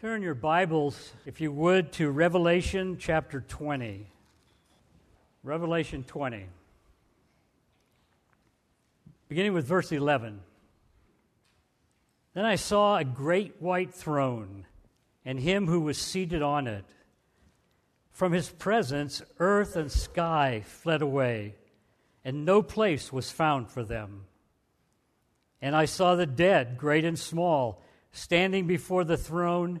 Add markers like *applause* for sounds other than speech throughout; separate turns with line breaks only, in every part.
Turn your Bibles, if you would, to Revelation chapter 20. Revelation 20. Beginning with verse 11. Then I saw a great white throne, and him who was seated on it. From his presence, earth and sky fled away, and no place was found for them. And I saw the dead, great and small, standing before the throne,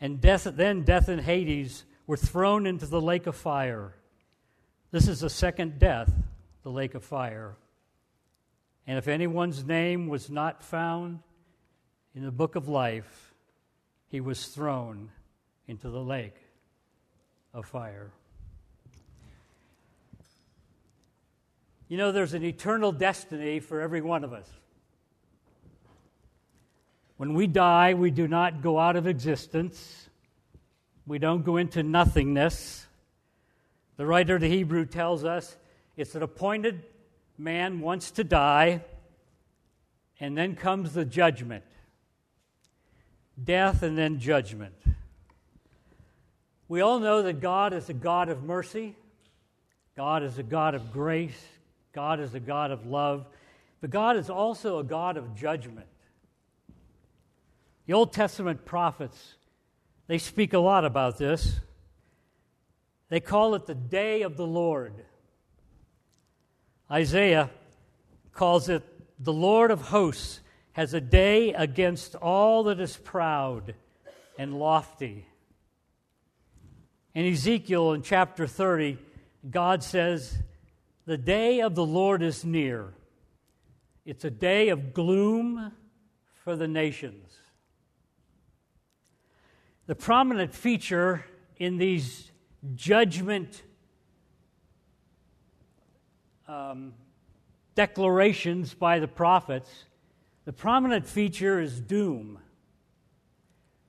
And death, then death and Hades were thrown into the lake of fire. This is the second death, the lake of fire. And if anyone's name was not found in the book of life, he was thrown into the lake of fire. You know, there's an eternal destiny for every one of us. When we die, we do not go out of existence. We don't go into nothingness. The writer of the Hebrew tells us it's an appointed man wants to die, and then comes the judgment death and then judgment. We all know that God is a God of mercy, God is a God of grace, God is a God of love, but God is also a God of judgment. The Old Testament prophets, they speak a lot about this. They call it the day of the Lord. Isaiah calls it the Lord of hosts has a day against all that is proud and lofty. In Ezekiel in chapter 30, God says, The day of the Lord is near. It's a day of gloom for the nations. The prominent feature in these judgment um, declarations by the prophets, the prominent feature is doom,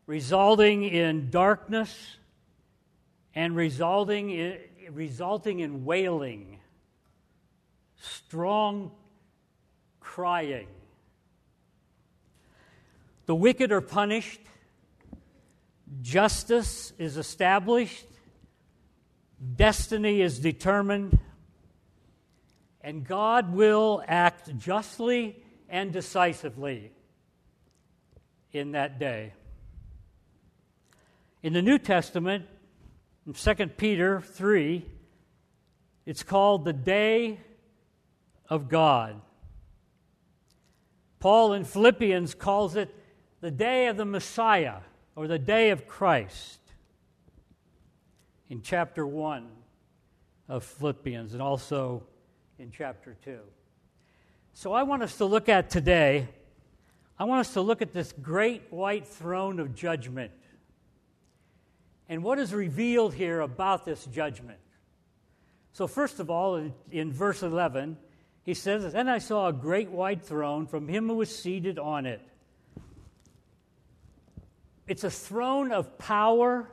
resulting in darkness and resulting in, resulting in wailing, strong crying. The wicked are punished justice is established, destiny is determined, and God will act justly and decisively in that day. In the New Testament, in 2 Peter 3, it's called the day of God. Paul in Philippians calls it the day of the Messiah or the day of Christ in chapter 1 of Philippians and also in chapter 2. So I want us to look at today, I want us to look at this great white throne of judgment and what is revealed here about this judgment. So, first of all, in, verse 11, he says, Then I saw a great white throne from him who was seated on it it's a throne of power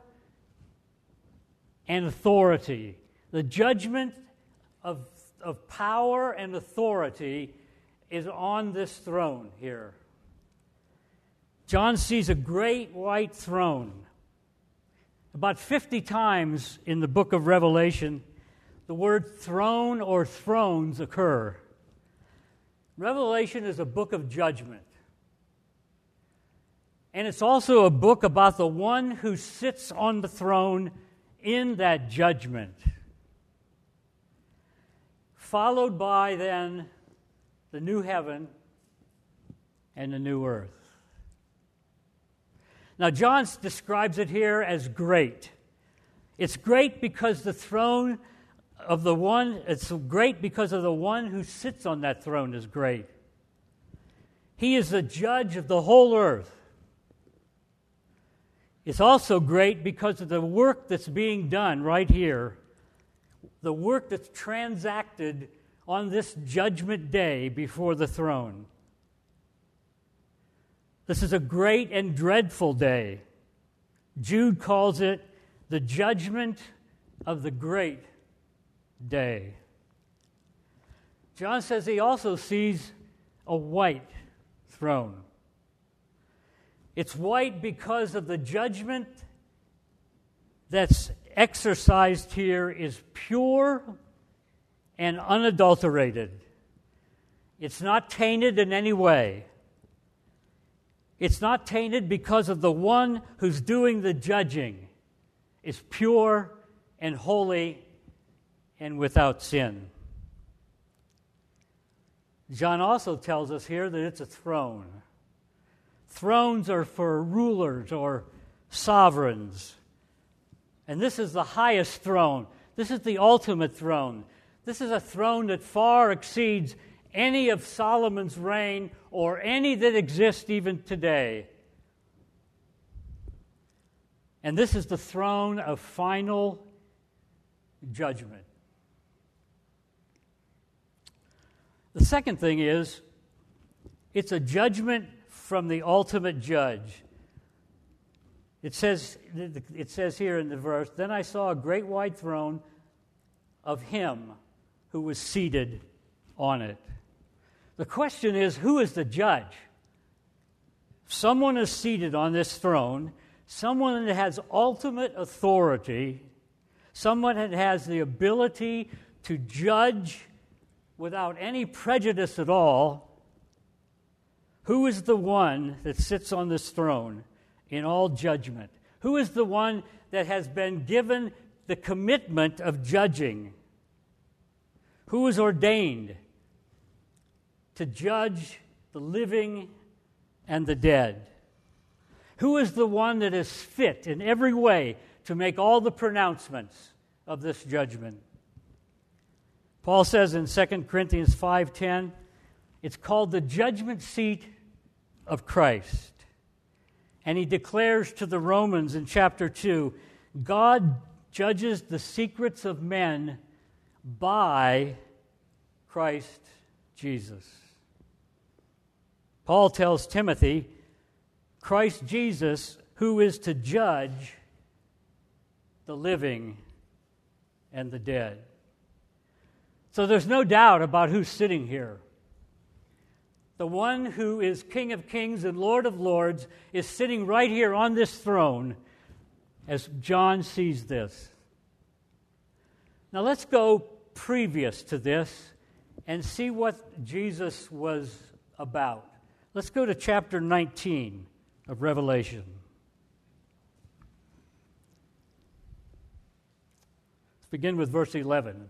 and authority. The judgment of, of power and authority is on this throne here. John sees a great white throne. About 50 times in the book of Revelation, the word throne or thrones occur. Revelation is a book of judgment. And it's also a book about the one who sits on the throne in that judgment. Followed by then the new heaven and the new earth. Now, John describes it here as great. It's great because the throne of the one, it's great because of the one who sits on that throne is great. He is the judge of the whole earth. It's also great because of the work that's being done right here, the work that's transacted on this judgment day before the throne. This is a great and dreadful day. Jude calls it the judgment of the great day. John says he also sees a white throne. It's white because of the judgment that's exercised here is pure and unadulterated. It's not tainted in any way. It's not tainted because of the one who's doing the judging is pure and holy and without sin. John also tells us here that it's a throne. Thrones are for rulers or sovereigns. And this is the highest throne. This is the ultimate throne. This is a throne that far exceeds any of Solomon's reign or any that exists even today. And this is the throne of final judgment. The second thing is it's a judgment from the ultimate judge. It says, it says here in the verse, Then I saw a great white throne of him who was seated on it. The question is who is the judge? Someone is seated on this throne, someone that has ultimate authority, someone that has the ability to judge without any prejudice at all. Who is the one that sits on this throne in all judgment? Who is the one that has been given the commitment of judging? Who is ordained to judge the living and the dead? Who is the one that is fit in every way to make all the pronouncements of this judgment? Paul says in 2 Corinthians 5:10, it's called the judgment seat of Christ. And he declares to the Romans in chapter 2, God judges the secrets of men by Christ Jesus. Paul tells Timothy, Christ Jesus, who is to judge the living and the dead. So there's no doubt about who's sitting here. The one who is King of Kings and Lord of Lords is sitting right here on this throne as John sees this. Now let's go previous to this and see what Jesus was about. Let's go to chapter 19 of Revelation. Let's begin with verse 11.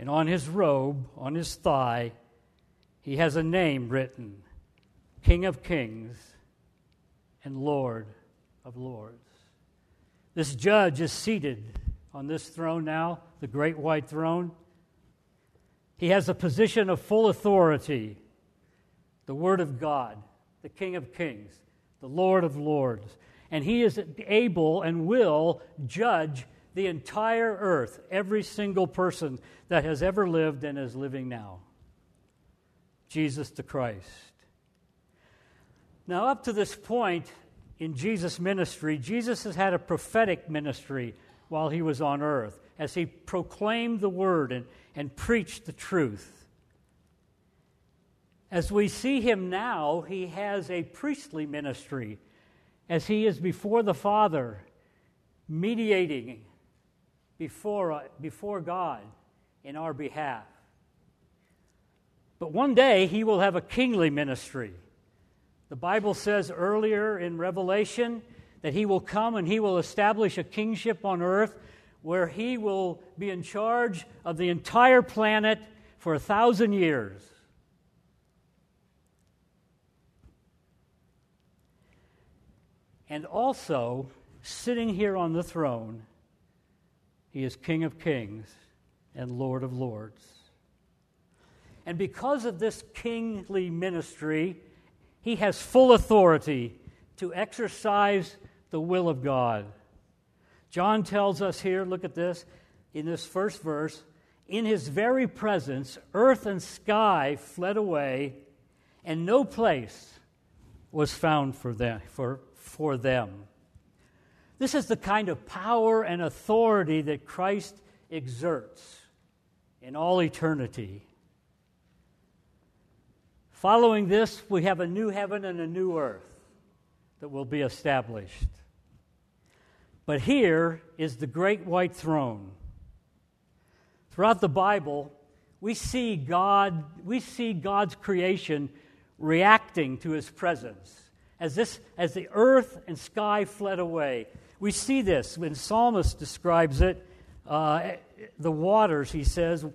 and on his robe, on his thigh, he has a name written King of Kings and Lord of Lords. This judge is seated on this throne now, the great white throne. He has a position of full authority the Word of God, the King of Kings, the Lord of Lords. And he is able and will judge the entire earth, every single person that has ever lived and is living now. Jesus the Christ. Now, up to this point in Jesus' ministry, Jesus has had a prophetic ministry while he was on earth as he proclaimed the word and, and preached the truth. As we see him now, he has a priestly ministry as he is before the Father, mediating before, uh, before God in our behalf. But one day he will have a kingly ministry. The Bible says earlier in Revelation that he will come and he will establish a kingship on earth where he will be in charge of the entire planet for a thousand years. And also, sitting here on the throne, he is King of Kings and Lord of Lords. And because of this kingly ministry, he has full authority to exercise the will of God. John tells us here, look at this, in this first verse, in his very presence, earth and sky fled away, and no place was found for them. For, for them. This is the kind of power and authority that Christ exerts in all eternity. Following this, we have a new heaven and a new earth that will be established. But here is the great white throne. Throughout the Bible, we see God, we see God's creation reacting to his presence. As this as the earth and sky fled away. We see this when Psalmist describes it. Uh, the waters, he says,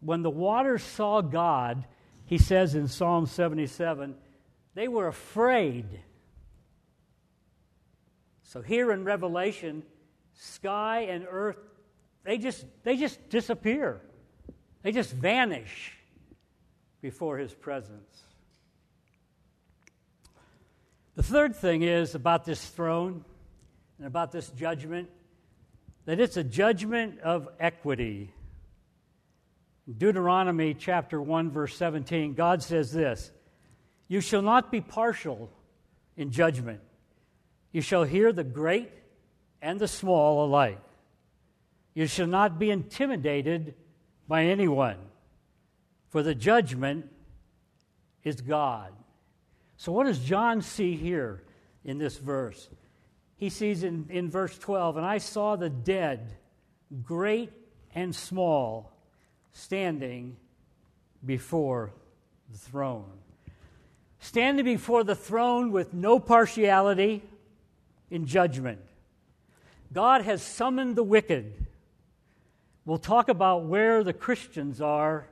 when the waters saw God, he says in Psalm 77, they were afraid so here in Revelation, sky and earth, they just, they just disappear. They just vanish before his presence. The third thing is about this throne and about this judgment that it's a judgment of equity. Deuteronomy chapter 1 verse 17 God says this You shall not be partial in judgment you shall hear the great and the small alike. You shall not be intimidated by anyone, for the judgment is God. So, what does John see here in this verse? He sees in, in verse 12, and I saw the dead, great and small, standing before the throne. Standing before the throne with no partiality in judgment. God has summoned the wicked. We'll talk about where the Christians are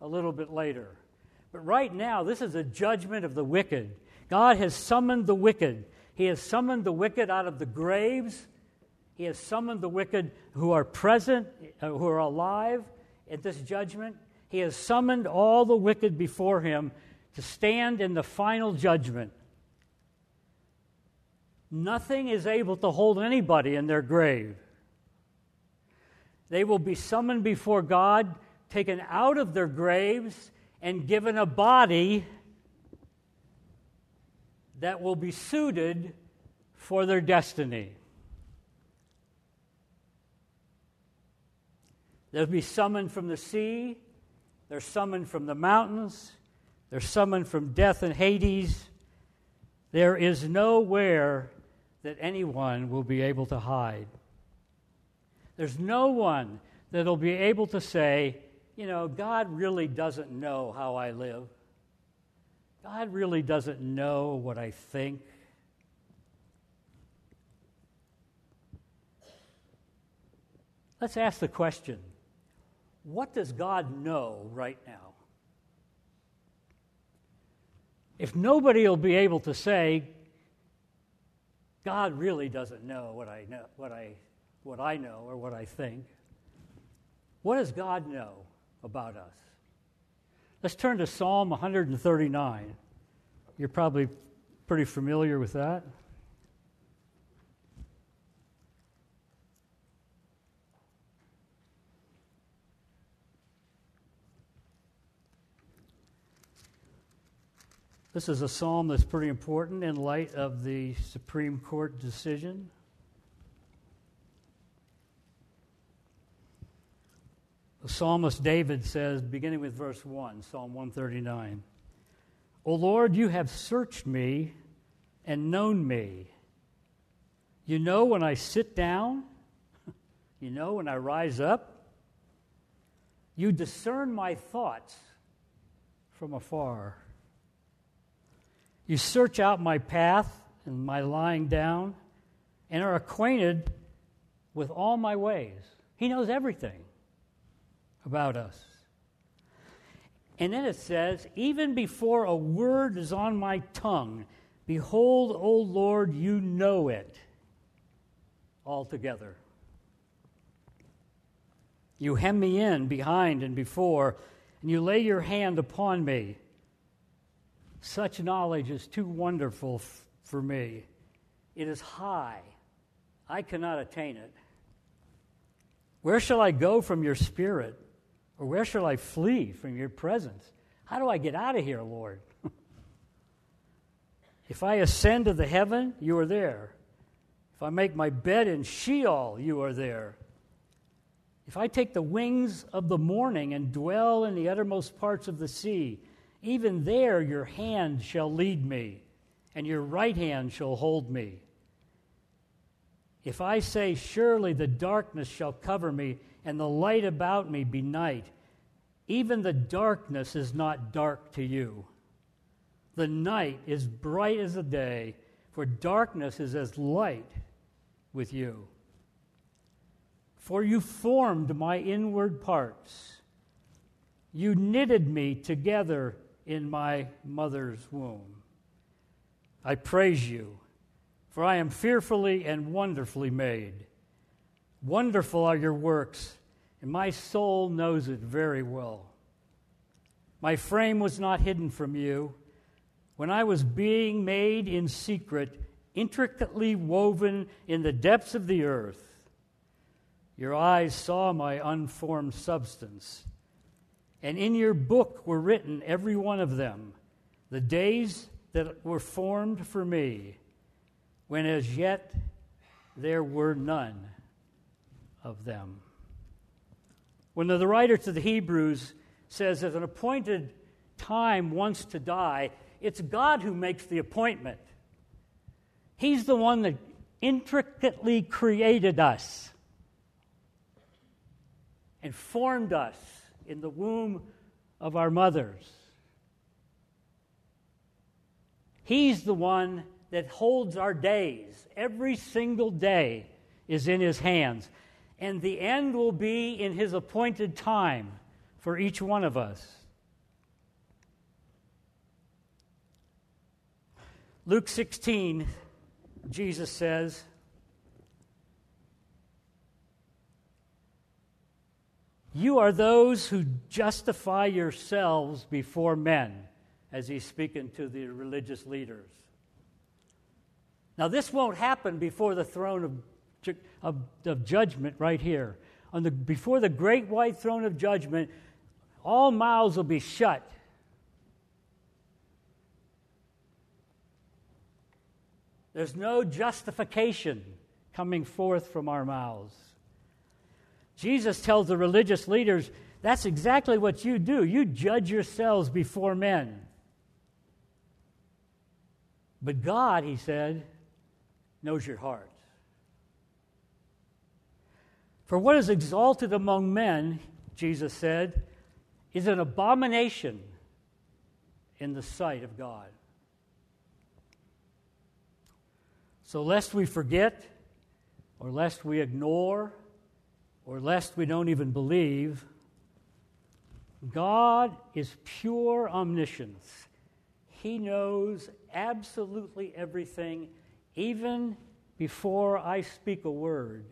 a little bit later. But right now, this is a judgment of the wicked. God has summoned the wicked. He has summoned the wicked out of the graves. He has summoned the wicked who are present, uh, who are alive at this judgment. He has summoned all the wicked before him to stand in the final judgment. Nothing is able to hold anybody in their grave. They will be summoned before God, taken out of their graves, and given a body that will be suited for their destiny. They'll be summoned from the sea, they're summoned from the mountains, they're summoned from death and Hades. There is nowhere that anyone will be able to hide. There's no one that'll be able to say, you know, God really doesn't know how I live. God really doesn't know what I think. Let's ask the question what does God know right now? If nobody will be able to say, God really doesn't know what I know, what I, what I know or what I think. What does God know about us? Let's turn to Psalm 139. You're probably pretty familiar with that. This is a psalm that's pretty important in light of the Supreme Court decision. The psalmist David says, beginning with verse 1, Psalm 139, O Lord, you have searched me and known me. You know when I sit down, *laughs* you know when I rise up. You discern my thoughts from afar. You search out my path and my lying down and are acquainted with all my ways. He knows everything about us. And then it says, even before a word is on my tongue, behold, O Lord, you know it altogether. You hem me in behind and before, and you lay your hand upon me. Such knowledge is too wonderful f- for me. It is high. I cannot attain it. Where shall I go from your spirit? Or where shall I flee from your presence? How do I get out of here, Lord? *laughs* if I ascend to the heaven, you are there. If I make my bed in Sheol, you are there. If I take the wings of the morning and dwell in the uttermost parts of the sea, even there your hand shall lead me, and your right hand shall hold me. If I say, Surely the darkness shall cover me, and the light about me be night, even the darkness is not dark to you. The night is bright as the day, for darkness is as light with you. For you formed my inward parts. You knitted me together in my mother's womb. I praise you, for I am fearfully and wonderfully made. Wonderful are your works, and my soul knows it very well. My frame was not hidden from you. When I was being made in secret, intricately woven in the depths of the earth, your eyes saw my unformed substance and in your book were written, every one of them, the days that were formed for me, when as yet there were none of them. When the writer to the Hebrews says that an appointed time wants to die, it's God who makes the appointment. He's the one that intricately created us and formed us in the womb of our mothers. He's the one that holds our days. Every single day is in His hands. And the end will be in His appointed time for each one of us. Luke 16, Jesus says, You are those who justify yourselves before men, as he's speaking to the religious leaders. Now, this won't happen before the throne of, of, of judgment right here. On the, before the great white throne of judgment, all mouths will be shut. There's no justification coming forth from our mouths. Jesus tells the religious leaders, that's exactly what you do. You judge yourselves before men. But God, he said, knows your hearts. For what is exalted among men, Jesus said, is an abomination in the sight of God. So, lest we forget or lest we ignore or lest we don't even believe, God is pure omniscience. He knows absolutely everything, even before I speak a word.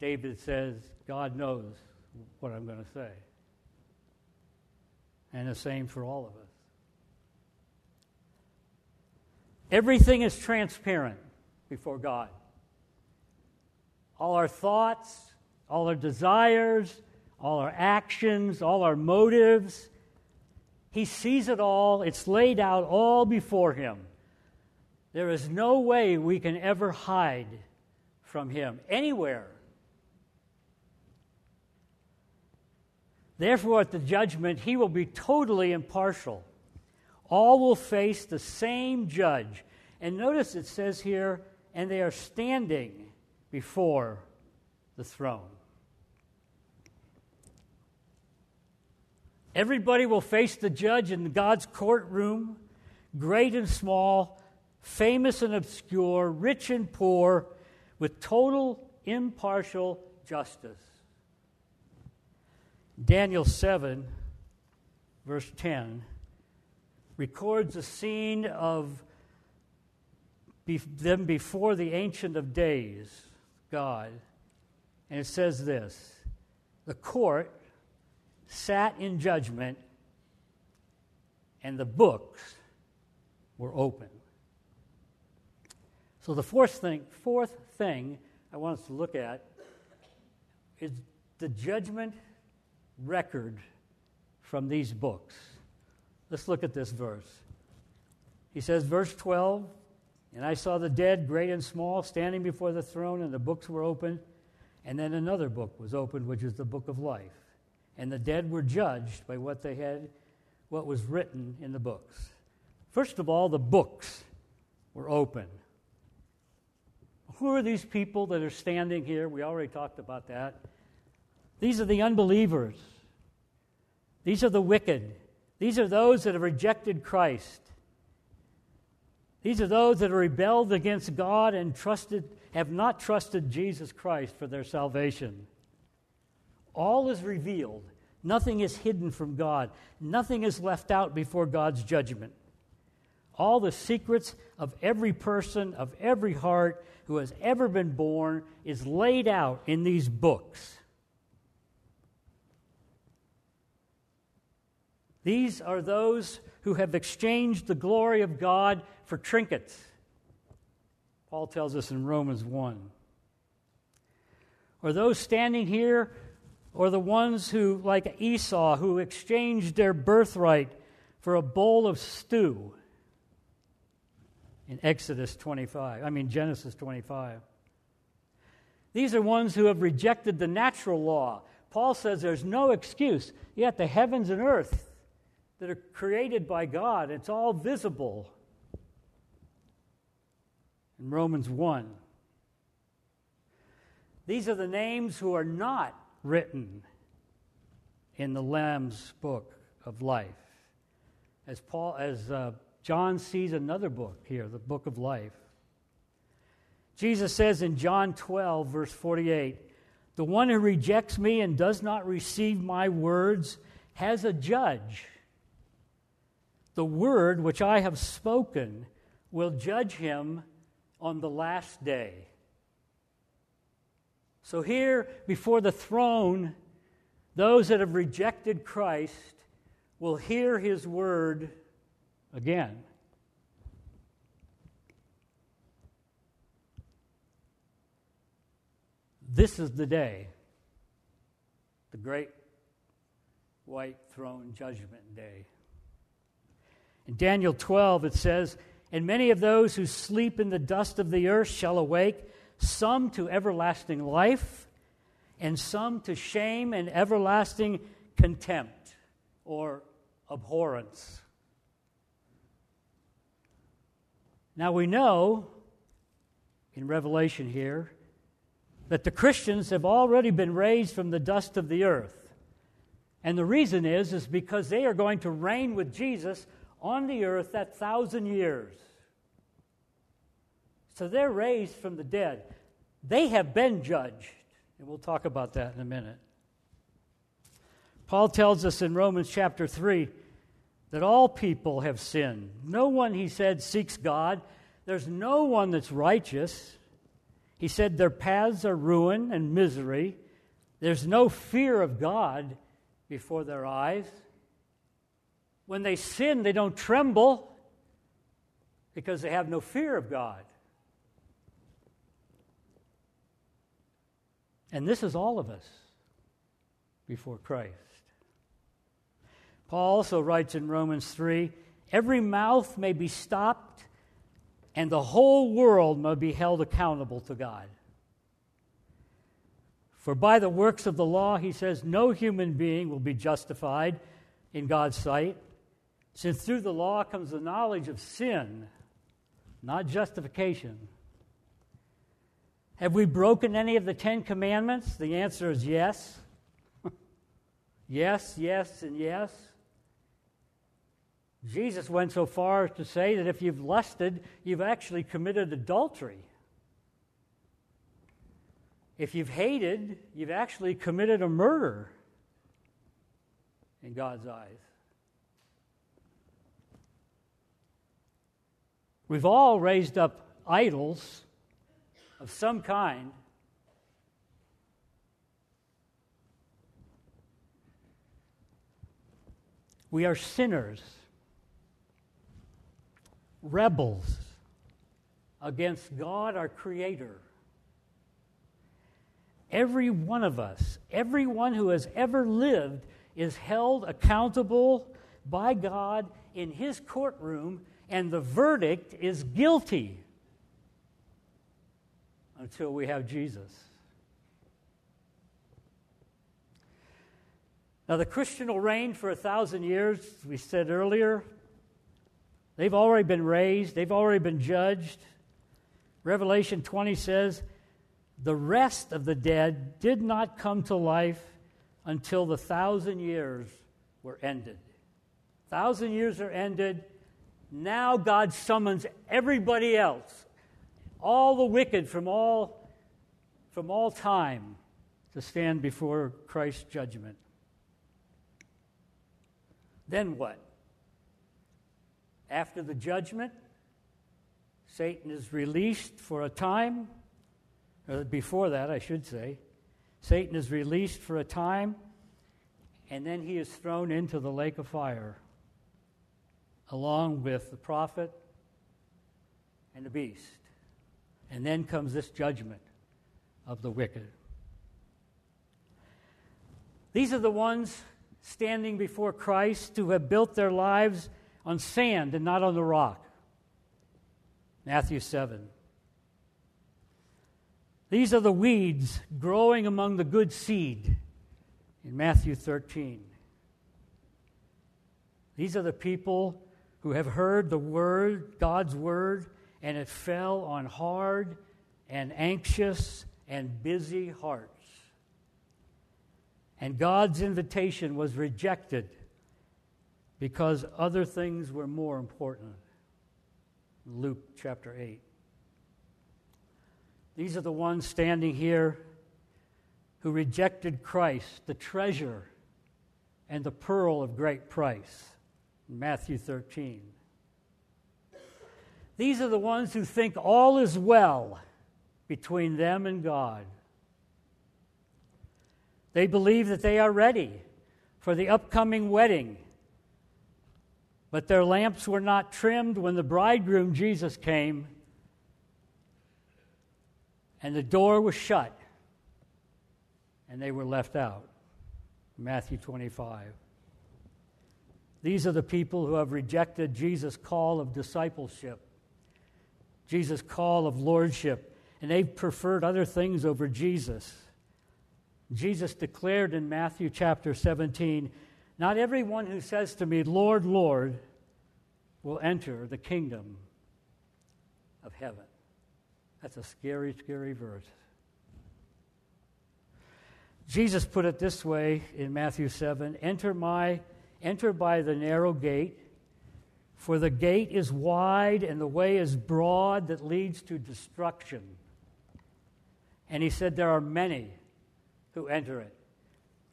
David says, God knows what I'm going to say. And the same for all of us. Everything is transparent before God. All our thoughts, all our desires, all our actions, all our motives. He sees it all, it's laid out all before him. There is no way we can ever hide from him anywhere. Therefore, at the judgment, he will be totally impartial. All will face the same judge. And notice it says here, and they are standing before the throne. Everybody will face the judge in God's courtroom, great and small, famous and obscure, rich and poor, with total impartial justice. Daniel 7, verse 10, records a scene of them before the Ancient of Days, God. And it says this The court sat in judgment, and the books were open. So the fourth thing, fourth thing I want us to look at is the judgment record from these books. Let's look at this verse. He says, verse 12, and I saw the dead, great and small, standing before the throne, and the books were opened. And then another book was opened, which is the book of life and the dead were judged by what they had, what was written in the books. First of all, the books were open. Who are these people that are standing here? We already talked about that. These are the unbelievers. These are the wicked. These are those that have rejected Christ. These are those that have rebelled against God and trusted, have not trusted Jesus Christ for their salvation. All is revealed. Nothing is hidden from God. Nothing is left out before God's judgment. All the secrets of every person, of every heart who has ever been born, is laid out in these books. These are those who have exchanged the glory of God for trinkets. Paul tells us in Romans 1. Or those standing here or the ones who, like Esau, who exchanged their birthright for a bowl of stew in Exodus 25, I mean, Genesis 25. These are ones who have rejected the natural law. Paul says there's no excuse. Yet the heavens and earth that are created by God, it's all visible. In Romans 1. These are the names who are not written in the Lamb's book of life. As Paul, as uh, John sees another book here, the book of life. Jesus says in John 12, verse 48, The one who rejects me and does not receive my words has a judge. The word which I have spoken will judge him on the last day. So, here before the throne, those that have rejected Christ will hear his word again. This is the day, the great white throne judgment day. In Daniel 12, it says, And many of those who sleep in the dust of the earth shall awake some to everlasting life, and some to shame and everlasting contempt or abhorrence. Now we know in Revelation here that the Christians have already been raised from the dust of the earth. And the reason is is because they are going to reign with Jesus on the earth that thousand years. So they're raised from the dead. They have been judged. And we'll talk about that in a minute. Paul tells us in Romans chapter 3 that all people have sinned. No one, he said, seeks God. There's no one that's righteous. He said their paths are ruin and misery. There's no fear of God before their eyes. When they sin, they don't tremble because they have no fear of God. And this is all of us before Christ. Paul also writes in Romans 3 every mouth may be stopped, and the whole world may be held accountable to God. For by the works of the law, he says, no human being will be justified in God's sight, since through the law comes the knowledge of sin, not justification. Have we broken any of the Ten Commandments? The answer is yes. *laughs* yes, yes, and yes. Jesus went so far as to say that if you've lusted, you've actually committed adultery. If you've hated, you've actually committed a murder in God's eyes. We've all raised up idols of some kind. We are sinners, rebels against God, our Creator. Every one of us, everyone who has ever lived, is held accountable by God in His courtroom, and the verdict is guilty until we have Jesus. Now, the Christian will reign for a thousand years, we said earlier. They've already been raised, they've already been judged. Revelation 20 says, the rest of the dead did not come to life until the thousand years were ended. Thousand years are ended. Now God summons everybody else, all the wicked from all, from all time, to stand before Christ's judgment. Then what? After the judgment, Satan is released for a time or before that, I should say, Satan is released for a time, and then he is thrown into the lake of fire, along with the prophet and the beast. And then comes this judgment of the wicked. These are the ones standing before Christ who have built their lives on sand and not on the rock. Matthew 7. These are the weeds growing among the good seed in Matthew 13. These are the people who have heard the word, God's word, and it fell on hard and anxious and busy hearts. And God's invitation was rejected because other things were more important. Luke chapter 8. These are the ones standing here who rejected Christ, the treasure and the pearl of great price. Matthew 13. These are the ones who think all is well between them and God. They believe that they are ready for the upcoming wedding, but their lamps were not trimmed when the bridegroom Jesus came and the door was shut, and they were left out. Matthew 25. These are the people who have rejected Jesus' call of discipleship, Jesus' call of lordship, and they've preferred other things over Jesus. Jesus declared in Matthew chapter 17 Not everyone who says to me, Lord, Lord, will enter the kingdom of heaven. That's a scary, scary verse. Jesus put it this way in Matthew 7 Enter, my, enter by the narrow gate, for the gate is wide and the way is broad that leads to destruction. And he said, There are many who enter it.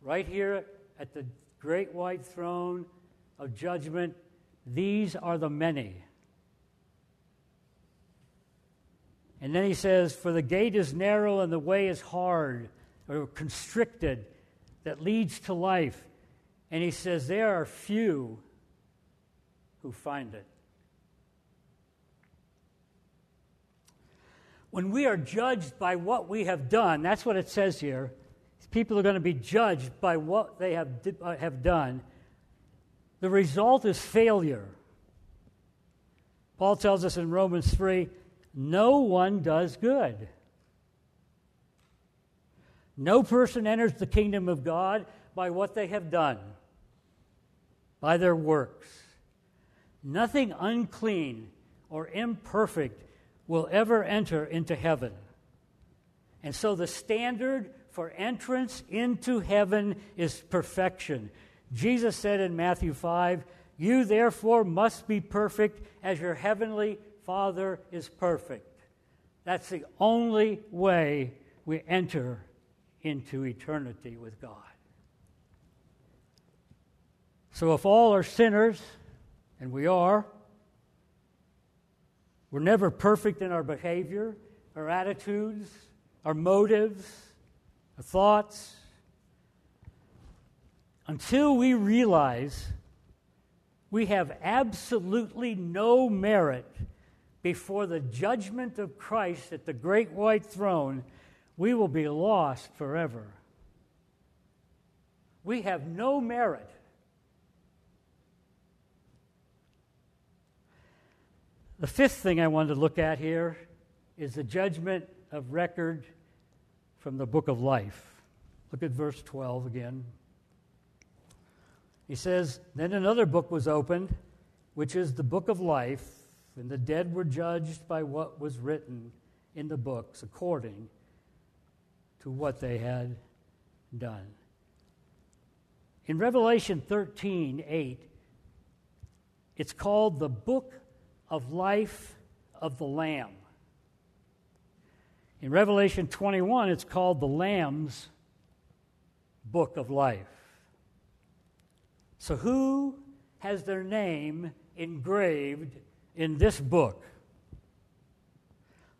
Right here at the great white throne of judgment, these are the many. And then he says, For the gate is narrow and the way is hard or constricted that leads to life. And he says, There are few who find it. When we are judged by what we have done, that's what it says here. People are going to be judged by what they have, uh, have done. the result is failure. Paul tells us in Romans 3 no one does good. No person enters the kingdom of God by what they have done, by their works. Nothing unclean or imperfect will ever enter into heaven. And so the standard for entrance into heaven is perfection. Jesus said in Matthew 5, You therefore must be perfect as your heavenly Father is perfect. That's the only way we enter into eternity with God. So if all are sinners, and we are, we're never perfect in our behavior, our attitudes, our motives, our thoughts. Until we realize we have absolutely no merit before the judgment of Christ at the great white throne, we will be lost forever. We have no merit. The fifth thing I wanted to look at here is the judgment of record from the book of life. Look at verse 12 again. He says, Then another book was opened, which is the book of life, and the dead were judged by what was written in the books according to what they had done. In Revelation 13 8, it's called the book of life of the Lamb. In Revelation 21, it's called the Lamb's Book of Life. So, who has their name engraved in this book?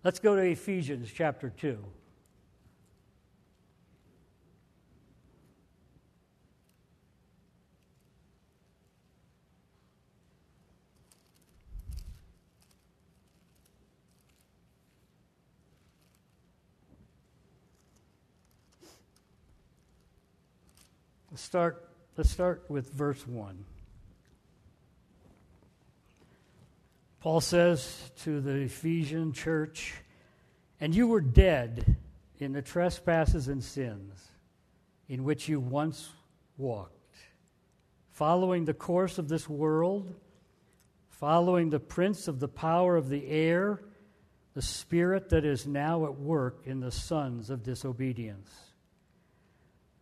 Let's go to Ephesians chapter 2. Let's start, let's start with verse 1. Paul says to the Ephesian church, And you were dead in the trespasses and sins in which you once walked, following the course of this world, following the prince of the power of the air, the spirit that is now at work in the sons of disobedience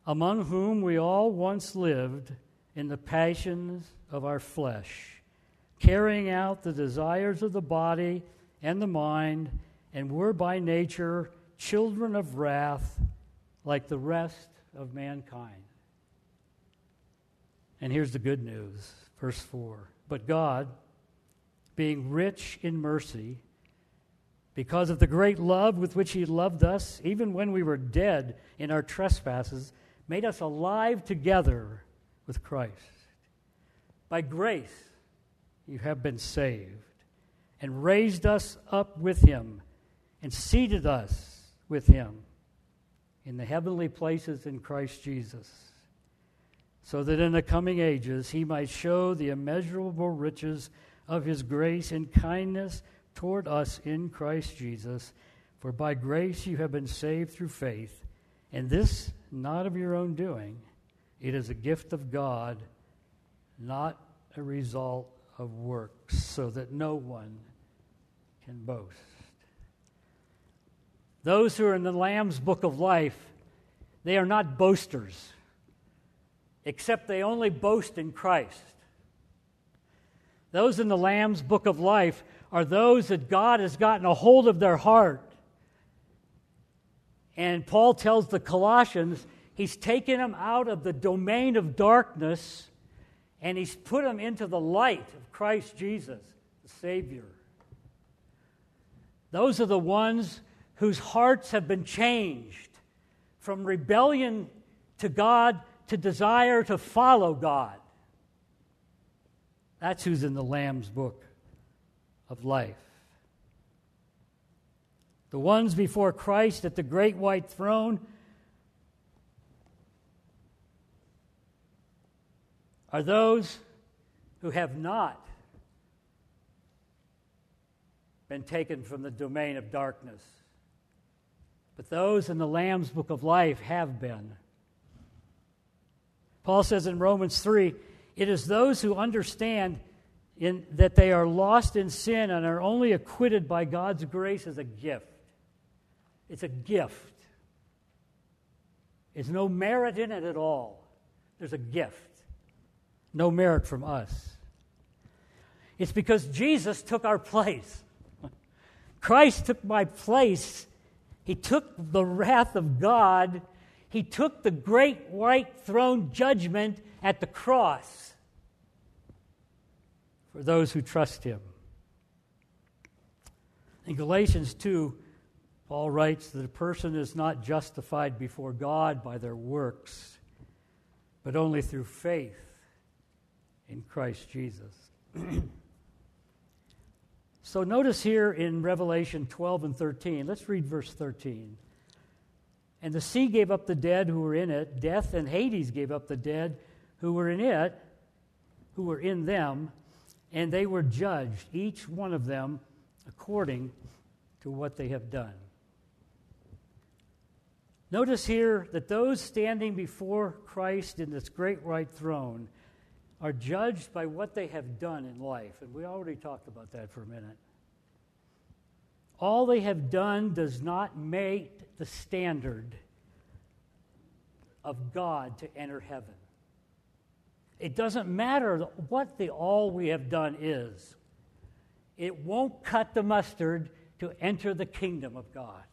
among whom we all once lived in the passions of our flesh, carrying out the desires of the body and the mind, and were by nature children of wrath like the rest of mankind. And here's the good news, verse 4. But God, being rich in mercy, because of the great love with which He loved us, even when we were dead in our trespasses, made us alive together with Christ. By grace, you have been saved, and raised us up with him, and seated us with him in the heavenly places in Christ Jesus, so that in the coming ages he might show the immeasurable riches of his grace and kindness toward us in Christ Jesus. For by grace you have been saved through faith, and this not of your own doing. It is a gift of God, not a result of works, so that no one can boast. Those who are in the Lamb's book of life, they are not boasters, except they only boast in Christ. Those in the Lamb's book of life are those that God has gotten a hold of their heart and Paul tells the Colossians he's taken them out of the domain of darkness and he's put them into the light of Christ Jesus, the Savior. Those are the ones whose hearts have been changed from rebellion to God to desire to follow God. That's who's in the Lamb's book of life the ones before Christ at the great white throne, are those who have not been taken from the domain of darkness, but those in the Lamb's book of life have been. Paul says in Romans 3 it is those who understand in, that they are lost in sin and are only acquitted by God's grace as a gift. It's a gift. There's no merit in it at all. There's a gift. No merit from us. It's because Jesus took our place. Christ took my place. He took the wrath of God. He took the great white throne judgment at the cross for those who trust him. In Galatians 2, Paul writes that a person is not justified before God by their works, but only through faith in Christ Jesus. *clears throat* so notice here in Revelation 12 and 13, let's read verse 13. And the sea gave up the dead who were in it, death and Hades gave up the dead who were in it, who were in them, and they were judged, each one of them, according to what they have done. Notice here that those standing before Christ in this great white throne are judged by what they have done in life. And we already talked about that for a minute. All they have done does not make the standard of God to enter heaven. It doesn't matter what the all we have done is, it won't cut the mustard to enter the kingdom of God.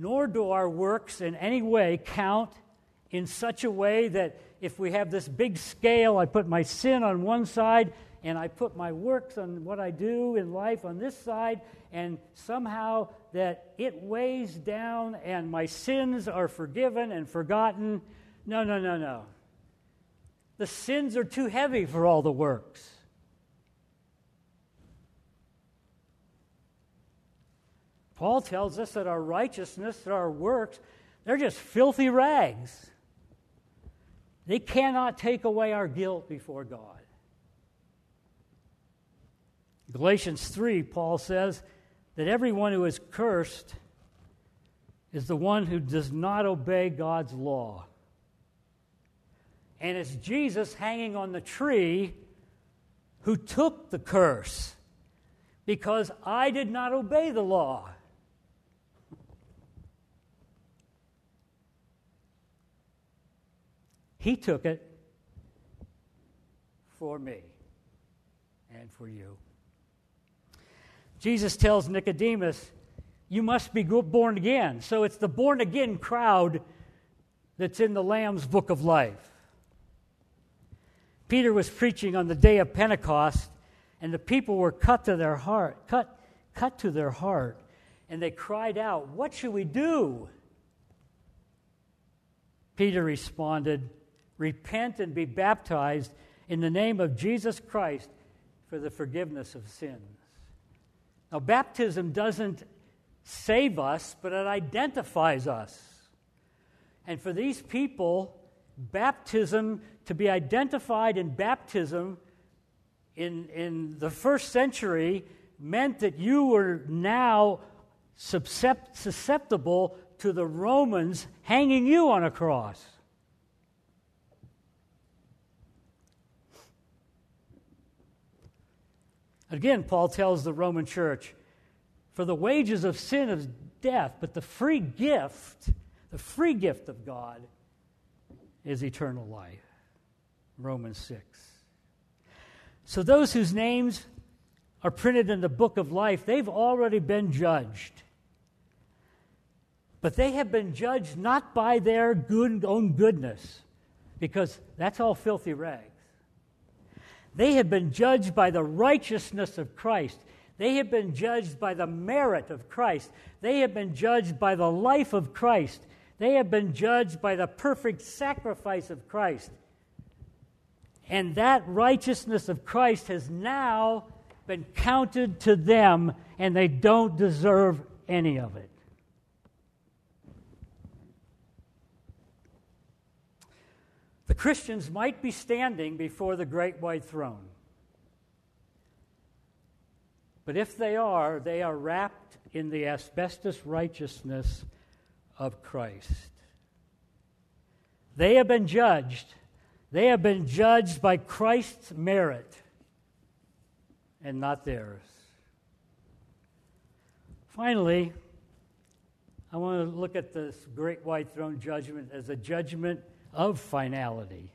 Nor do our works in any way count in such a way that if we have this big scale, I put my sin on one side and I put my works on what I do in life on this side, and somehow that it weighs down and my sins are forgiven and forgotten. No, no, no, no. The sins are too heavy for all the works. Paul tells us that our righteousness, that our works, they're just filthy rags. They cannot take away our guilt before God. Galatians 3, Paul says that everyone who is cursed is the one who does not obey God's law. And it's Jesus hanging on the tree who took the curse because I did not obey the law. He took it for me and for you. Jesus tells Nicodemus, You must be born again. So it's the born again crowd that's in the Lamb's book of life. Peter was preaching on the day of Pentecost, and the people were cut to their heart, cut, cut to their heart, and they cried out, What should we do? Peter responded, repent and be baptized in the name of Jesus Christ for the forgiveness of sins. Now, baptism doesn't save us, but it identifies us. And for these people, baptism, to be identified in baptism in, in the first century, meant that you were now susceptible to the Romans hanging you on a cross. Again, Paul tells the Roman church, For the wages of sin is death, but the free gift, the free gift of God is eternal life. Romans 6. So those whose names are printed in the book of life, they've already been judged. But they have been judged not by their good, own goodness, because that's all filthy rags. They have been judged by the righteousness of Christ. They have been judged by the merit of Christ. They have been judged by the life of Christ. They have been judged by the perfect sacrifice of Christ. And that righteousness of Christ has now been counted to them, and they don't deserve any of it. Christians might be standing before the great white throne. But if they are, they are wrapped in the asbestos righteousness of Christ. They have been judged. They have been judged by Christ's merit and not theirs. Finally, I want to look at this great white throne judgment as a judgment of finality.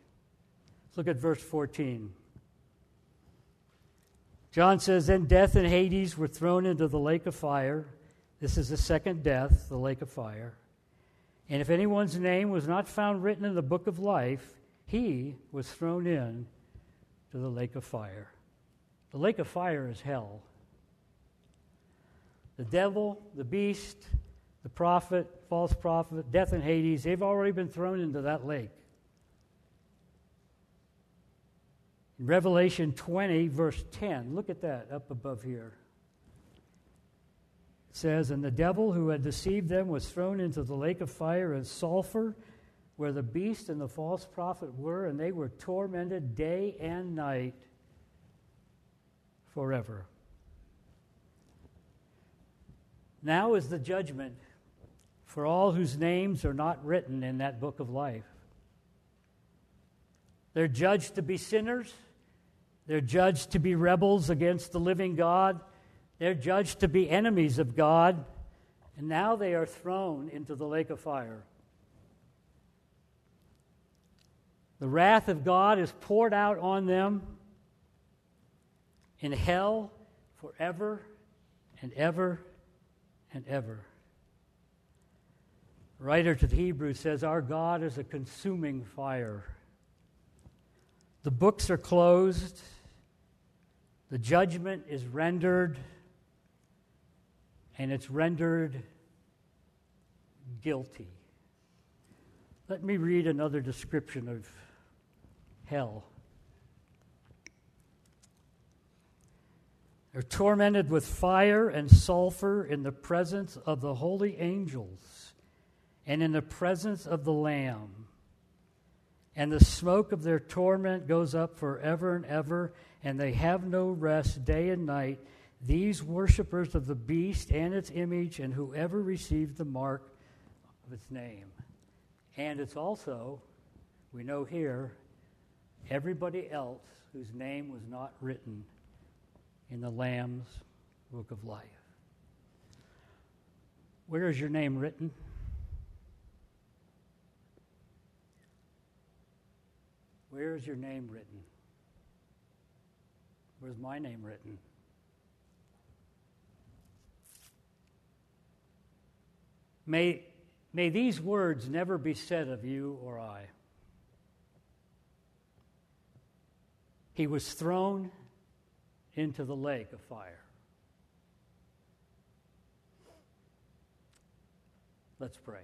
Look at verse 14. John says, Then death and Hades were thrown into the lake of fire. This is the second death, the lake of fire. And if anyone's name was not found written in the book of life, he was thrown in to the lake of fire. The lake of fire is hell. The devil, the beast, the prophet, false prophet, death in Hades, they've already been thrown into that lake. In Revelation 20, verse 10, look at that up above here. It says, And the devil who had deceived them was thrown into the lake of fire and sulfur, where the beast and the false prophet were, and they were tormented day and night forever. Now is the judgment for all whose names are not written in that book of life. They're judged to be sinners. They're judged to be rebels against the living God. They're judged to be enemies of God. And now they are thrown into the lake of fire. The wrath of God is poured out on them in hell forever and ever and ever. Writer to the Hebrews says, Our God is a consuming fire. The books are closed, the judgment is rendered, and it's rendered guilty. Let me read another description of hell. They're tormented with fire and sulfur in the presence of the holy angels and in the presence of the Lamb. And the smoke of their torment goes up forever and ever, and they have no rest day and night. These worshippers of the beast and its image, and whoever received the mark of its name. And it's also, we know here, everybody else whose name was not written in the Lamb's book of life. Where is your name written? Where is your name written? Where's my name written? May, may these words never be said of you or I. He was thrown into the lake of fire. Let's pray.